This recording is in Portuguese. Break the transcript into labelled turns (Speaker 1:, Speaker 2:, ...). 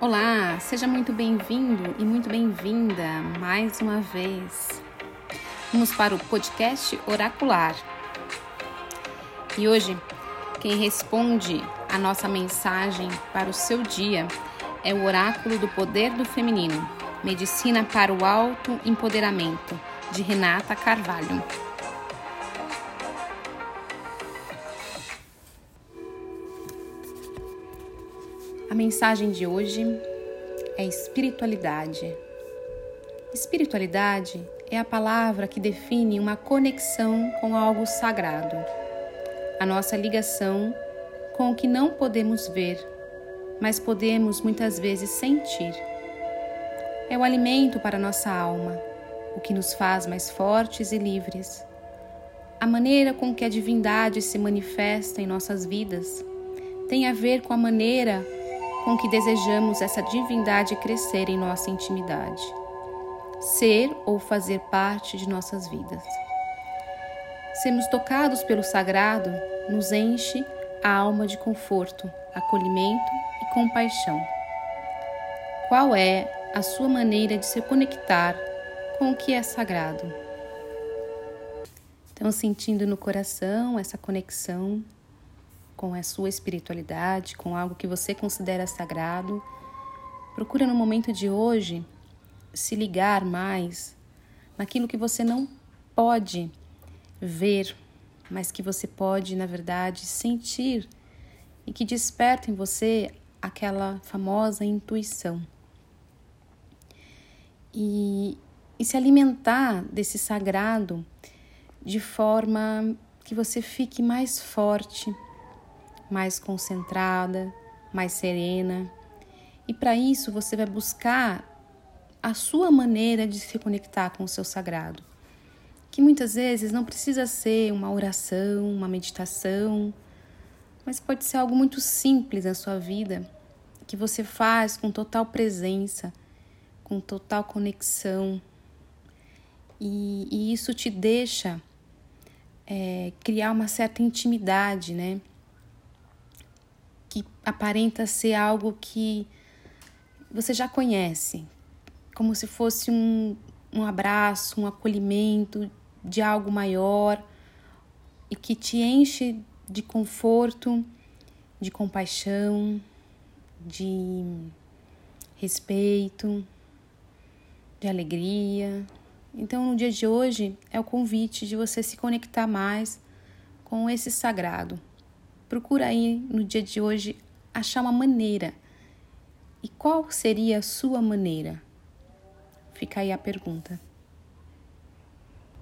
Speaker 1: Olá, seja muito bem-vindo e muito bem-vinda mais uma vez. Vamos para o podcast Oracular. E hoje, quem responde a nossa mensagem para o seu dia é o Oráculo do Poder do Feminino, Medicina para o Alto Empoderamento, de Renata Carvalho. A mensagem de hoje é espiritualidade. Espiritualidade é a palavra que define uma conexão com algo sagrado, a nossa ligação com o que não podemos ver, mas podemos muitas vezes sentir. É o alimento para nossa alma, o que nos faz mais fortes e livres. A maneira com que a divindade se manifesta em nossas vidas tem a ver com a maneira com que desejamos essa divindade crescer em nossa intimidade, ser ou fazer parte de nossas vidas. Sermos tocados pelo sagrado nos enche a alma de conforto, acolhimento e compaixão. Qual é a sua maneira de se conectar com o que é sagrado? Então, sentindo no coração essa conexão com a sua espiritualidade, com algo que você considera sagrado. Procura no momento de hoje se ligar mais naquilo que você não pode ver, mas que você pode, na verdade, sentir e que desperta em você aquela famosa intuição. E, e se alimentar desse sagrado de forma que você fique mais forte, mais concentrada, mais serena. E para isso você vai buscar a sua maneira de se conectar com o seu sagrado, que muitas vezes não precisa ser uma oração, uma meditação, mas pode ser algo muito simples na sua vida, que você faz com total presença, com total conexão. E, e isso te deixa é, criar uma certa intimidade, né? Que aparenta ser algo que você já conhece, como se fosse um, um abraço, um acolhimento de algo maior e que te enche de conforto, de compaixão, de respeito, de alegria. Então, no dia de hoje é o convite de você se conectar mais com esse sagrado. Procura aí no dia de hoje achar uma maneira. E qual seria a sua maneira? Fica aí a pergunta.